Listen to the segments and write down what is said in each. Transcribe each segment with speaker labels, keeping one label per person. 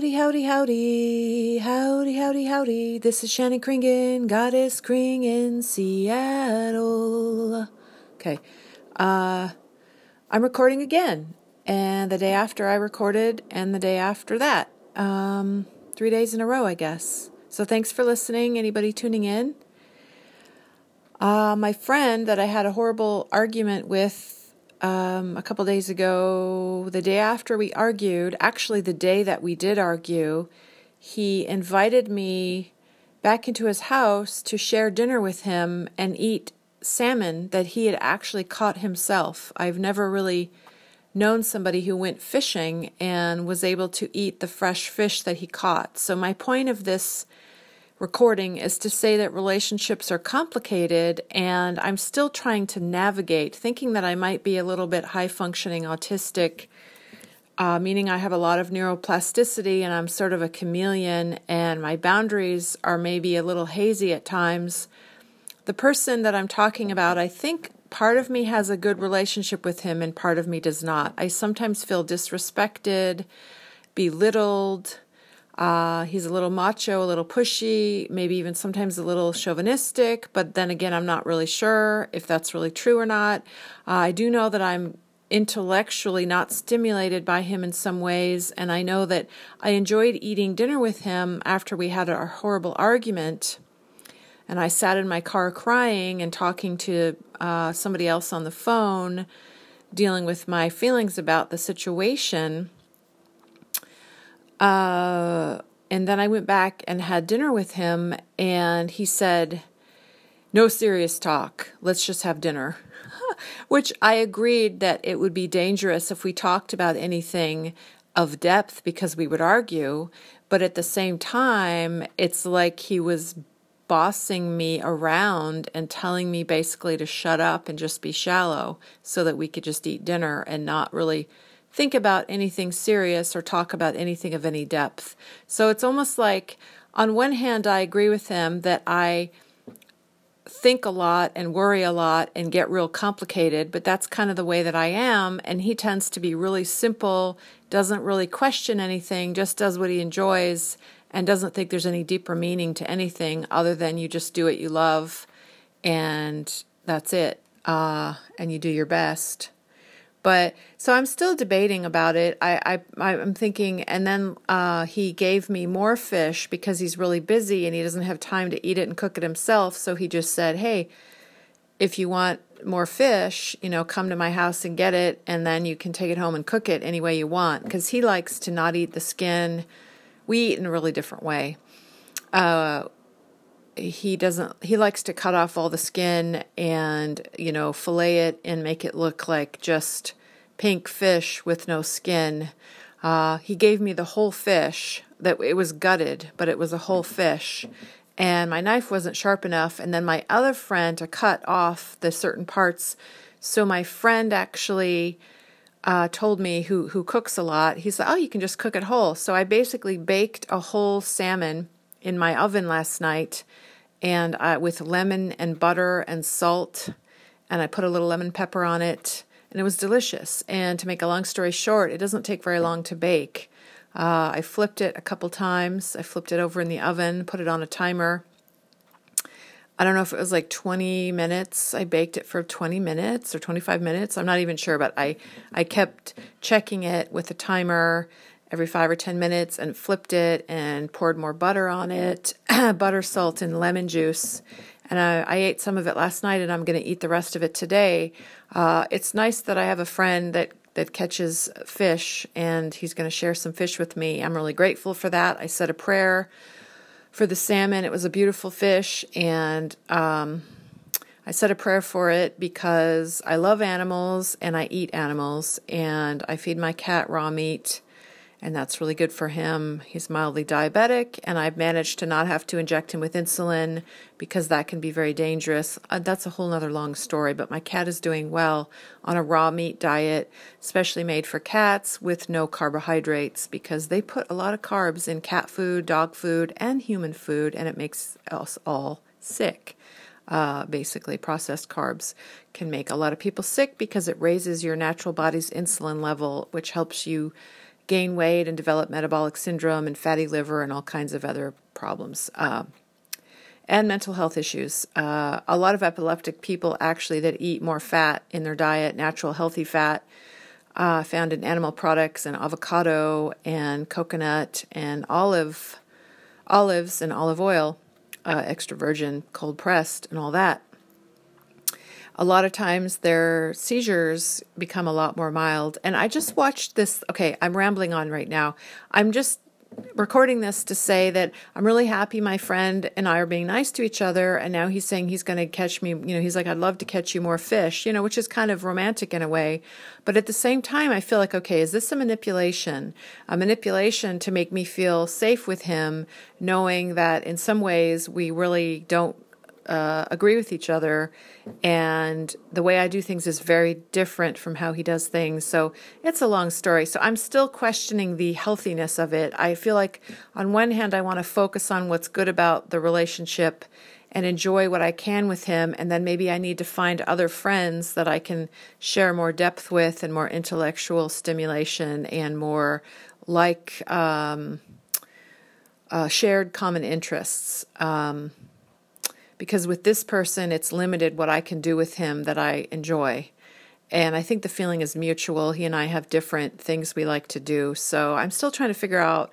Speaker 1: Howdy, howdy, howdy, howdy, howdy, howdy. This is Shannon Kringen, Goddess Kring in Seattle. Okay, uh, I'm recording again, and the day after I recorded, and the day after that. Um, three days in a row, I guess. So thanks for listening, anybody tuning in. Uh, my friend that I had a horrible argument with um, a couple days ago, the day after we argued, actually, the day that we did argue, he invited me back into his house to share dinner with him and eat salmon that he had actually caught himself. I've never really known somebody who went fishing and was able to eat the fresh fish that he caught. So, my point of this recording is to say that relationships are complicated and I'm still trying to navigate, thinking that I might be a little bit high functioning autistic, uh, meaning I have a lot of neuroplasticity and I'm sort of a chameleon and my boundaries are maybe a little hazy at times. The person that I'm talking about, I think part of me has a good relationship with him and part of me does not. I sometimes feel disrespected, belittled uh, he's a little macho, a little pushy, maybe even sometimes a little chauvinistic, but then again, I'm not really sure if that's really true or not. Uh, I do know that I'm intellectually not stimulated by him in some ways, and I know that I enjoyed eating dinner with him after we had our horrible argument. And I sat in my car crying and talking to uh, somebody else on the phone, dealing with my feelings about the situation. Uh, and then I went back and had dinner with him, and he said, No serious talk. Let's just have dinner. Which I agreed that it would be dangerous if we talked about anything of depth because we would argue. But at the same time, it's like he was bossing me around and telling me basically to shut up and just be shallow so that we could just eat dinner and not really think about anything serious or talk about anything of any depth. So it's almost like, on one hand, I agree with him that I think a lot and worry a lot and get real complicated, but that's kind of the way that I am. And he tends to be really simple, doesn't really question anything, just does what he enjoys, and doesn't think there's any deeper meaning to anything other than you just do what you love and that's it. Uh, and you do your best. But so I'm still debating about it. I, I I'm thinking, and then uh, he gave me more fish because he's really busy and he doesn't have time to eat it and cook it himself. So he just said, "Hey, if you want more fish, you know, come to my house and get it, and then you can take it home and cook it any way you want." Because he likes to not eat the skin. We eat in a really different way. Uh, he doesn't he likes to cut off all the skin and you know fillet it and make it look like just pink fish with no skin. Uh, he gave me the whole fish that it was gutted but it was a whole fish. And my knife wasn't sharp enough. And then my other friend to cut off the certain parts. So my friend actually uh, told me who who cooks a lot. He said oh you can just cook it whole. So i basically baked a whole salmon in my oven last night and uh, with lemon and butter and salt and I put a little lemon pepper on it and it was delicious. And to make a long story short, it doesn't take very long to bake. Uh, I flipped it a couple times. I flipped it over in the oven, put it on a timer. I don't know if it was like 20 minutes. I baked it for 20 minutes or 25 minutes. I'm not even sure, but I, I kept checking it with the timer every five or 10 minutes and flipped it and poured more butter on it, butter, salt, and lemon juice. And I, I, ate some of it last night and I'm going to eat the rest of it today. Uh, it's nice that I have a friend that, that catches fish and he's going to share some fish with me. I'm really grateful for that. I said a prayer for the salmon. It was a beautiful fish and, um, I said a prayer for it because I love animals and I eat animals and I feed my cat raw meat and that's really good for him. He's mildly diabetic, and I've managed to not have to inject him with insulin because that can be very dangerous. Uh, that's a whole other long story, but my cat is doing well on a raw meat diet, specially made for cats with no carbohydrates because they put a lot of carbs in cat food, dog food, and human food, and it makes us all sick. Uh, basically, processed carbs can make a lot of people sick because it raises your natural body's insulin level, which helps you gain weight and develop metabolic syndrome and fatty liver and all kinds of other problems. Uh, and mental health issues. Uh, a lot of epileptic people actually that eat more fat in their diet, natural healthy fat, uh, found in animal products and avocado and coconut and olive, olives and olive oil, uh, extra virgin, cold pressed, and all that. A lot of times their seizures become a lot more mild. And I just watched this. Okay, I'm rambling on right now. I'm just recording this to say that I'm really happy my friend and I are being nice to each other. And now he's saying he's going to catch me. You know, he's like, I'd love to catch you more fish, you know, which is kind of romantic in a way. But at the same time, I feel like, okay, is this a manipulation? A manipulation to make me feel safe with him, knowing that in some ways we really don't uh, agree with each other, and the way I do things is very different from how he does things. So it's a long story. So I'm still questioning the healthiness of it. I feel like, on one hand, I want to focus on what's good about the relationship and enjoy what I can with him, and then maybe I need to find other friends that I can share more depth with and more intellectual stimulation and more like um, uh, shared common interests. Um, because with this person, it's limited what I can do with him that I enjoy. And I think the feeling is mutual. He and I have different things we like to do. So I'm still trying to figure out,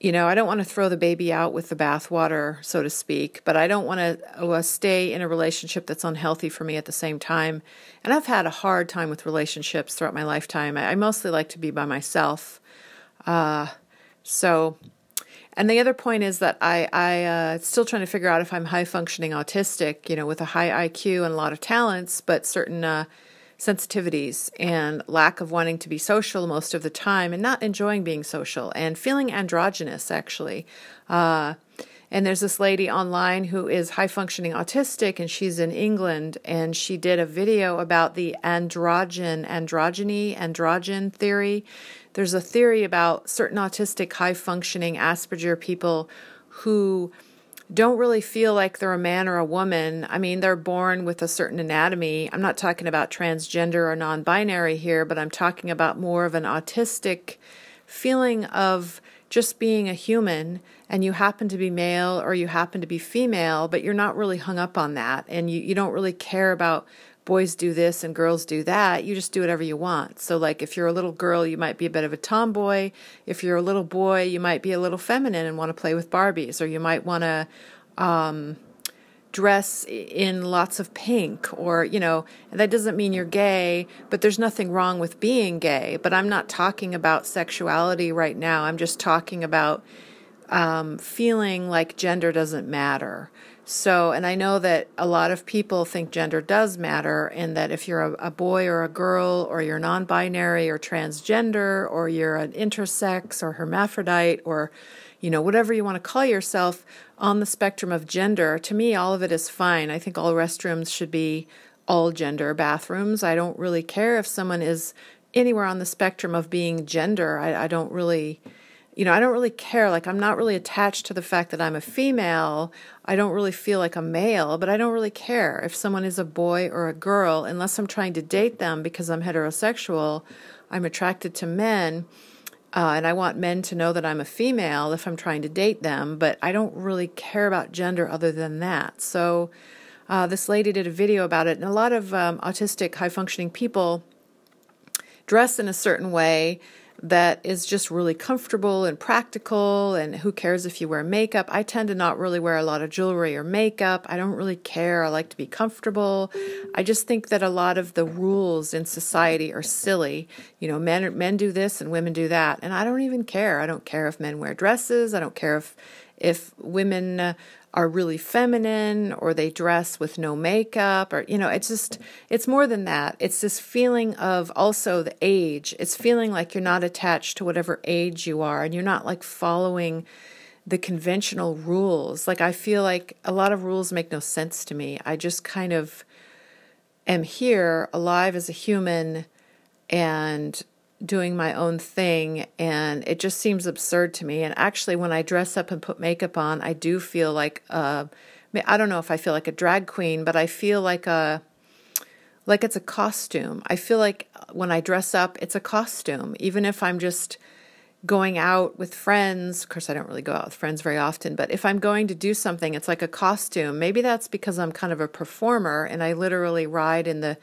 Speaker 1: you know, I don't want to throw the baby out with the bathwater, so to speak, but I don't want to uh, stay in a relationship that's unhealthy for me at the same time. And I've had a hard time with relationships throughout my lifetime. I, I mostly like to be by myself. Uh, so and the other point is that I I uh, still trying to figure out if I'm high functioning autistic, you know, with a high IQ and a lot of talents, but certain uh, sensitivities and lack of wanting to be social most of the time, and not enjoying being social, and feeling androgynous actually. Uh, and there's this lady online who is high functioning autistic, and she's in England, and she did a video about the androgen, androgyny, androgen theory. There's a theory about certain autistic, high functioning Asperger people who don't really feel like they're a man or a woman. I mean, they're born with a certain anatomy. I'm not talking about transgender or non binary here, but I'm talking about more of an autistic feeling of just being a human and you happen to be male or you happen to be female, but you're not really hung up on that and you, you don't really care about boys do this and girls do that. You just do whatever you want. So, like, if you're a little girl, you might be a bit of a tomboy. If you're a little boy, you might be a little feminine and want to play with Barbies, or you might want to um, dress in lots of pink, or, you know, that doesn't mean you're gay, but there's nothing wrong with being gay. But I'm not talking about sexuality right now. I'm just talking about um, feeling like gender doesn't matter. So, and I know that a lot of people think gender does matter, and that if you're a, a boy or a girl, or you're non binary or transgender, or you're an intersex or hermaphrodite, or you know, whatever you want to call yourself on the spectrum of gender, to me, all of it is fine. I think all restrooms should be all gender bathrooms. I don't really care if someone is anywhere on the spectrum of being gender. I, I don't really you know, I don't really care. Like, I'm not really attached to the fact that I'm a female. I don't really feel like a male, but I don't really care if someone is a boy or a girl unless I'm trying to date them because I'm heterosexual. I'm attracted to men. Uh, and I want men to know that I'm a female if I'm trying to date them, but I don't really care about gender other than that. So, uh, this lady did a video about it, and a lot of um, autistic, high functioning people dress in a certain way that is just really comfortable and practical and who cares if you wear makeup? I tend to not really wear a lot of jewelry or makeup. I don't really care. I like to be comfortable. I just think that a lot of the rules in society are silly. You know men men do this and women do that and i don't even care. I don't care if men wear dresses. I don't care if if women uh, are really feminine or they dress with no makeup or you know it's just it's more than that. It's this feeling of also the age. It's feeling like you're not attached to whatever age you are and you're not like following the conventional rules. Like i feel like a lot of rules make no sense to me. I just kind of am here alive as a human and doing my own thing and it just seems absurd to me and actually when i dress up and put makeup on i do feel like uh i don't know if i feel like a drag queen but i feel like a like it's a costume i feel like when i dress up it's a costume even if i'm just going out with friends. Of course, I don't really go out with friends very often, but if I'm going to do something, it's like a costume. Maybe that's because I'm kind of a performer and I literally ride in the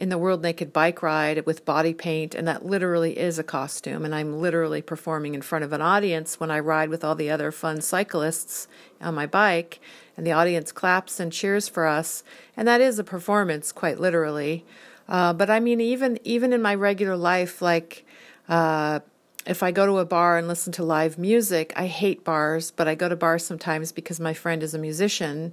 Speaker 1: in the World Naked Bike Ride with body paint, and that literally is a costume. And I'm literally performing in front of an audience when I ride with all the other fun cyclists on my bike, and the audience claps and cheers for us. And that is a performance, quite literally. Uh, but I mean, even even in my regular life, like uh, if I go to a bar and listen to live music, I hate bars, but I go to bars sometimes because my friend is a musician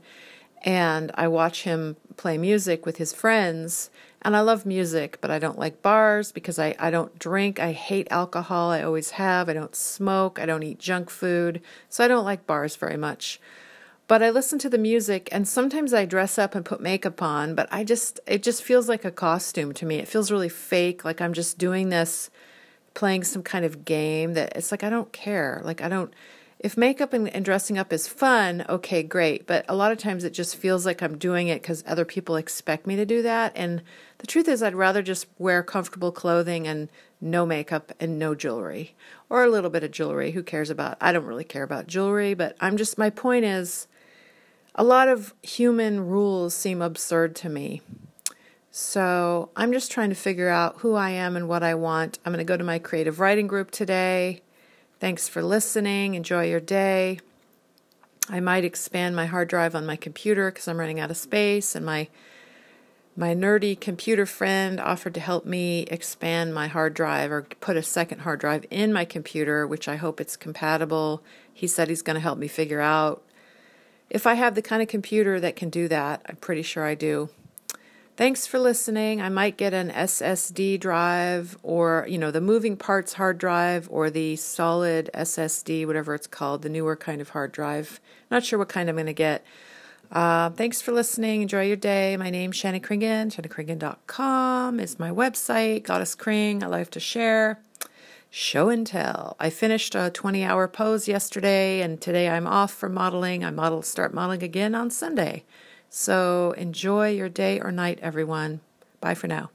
Speaker 1: and I watch him play music with his friends. And I love music, but I don't like bars because I, I don't drink. I hate alcohol. I always have. I don't smoke. I don't eat junk food. So I don't like bars very much. But I listen to the music and sometimes I dress up and put makeup on, but I just, it just feels like a costume to me. It feels really fake, like I'm just doing this, playing some kind of game that it's like I don't care. Like I don't, if makeup and, and, dressing up is fun, okay, great. But a lot of times it just feels like I'm doing it because other people expect me to do that. And the truth is, I'd rather just wear comfortable clothing and no makeup and no jewelry or a little bit of jewelry. Who cares about? I don't really care about jewelry, but I'm just, my point is, a lot of human rules seem absurd to me. So I'm just trying to figure out who I am and what I want. I'm going to go to my creative writing group today. Thanks for listening. Enjoy your day. I might expand my hard drive on my computer because I'm running out of space, and my my nerdy computer friend offered to help me expand my hard drive or put a second hard drive in my computer, which I hope it's compatible. He said he's going to help me figure out if I have the kind of computer that can do that. I'm pretty sure I do. Thanks for listening. I might get an SSD drive or, you know, the moving parts hard drive or the solid SSD, whatever it's called, the newer kind of hard drive. Not sure what kind I'm going to get. Uh, thanks for listening. Enjoy your day. My name's Shannon Kringen. ShannonKringen.com is my website. Goddess Kring. I love to share. Show and tell. I finished a 20 hour pose yesterday and today I'm off for modeling. I model start modeling again on Sunday. So enjoy your day or night, everyone. Bye for now.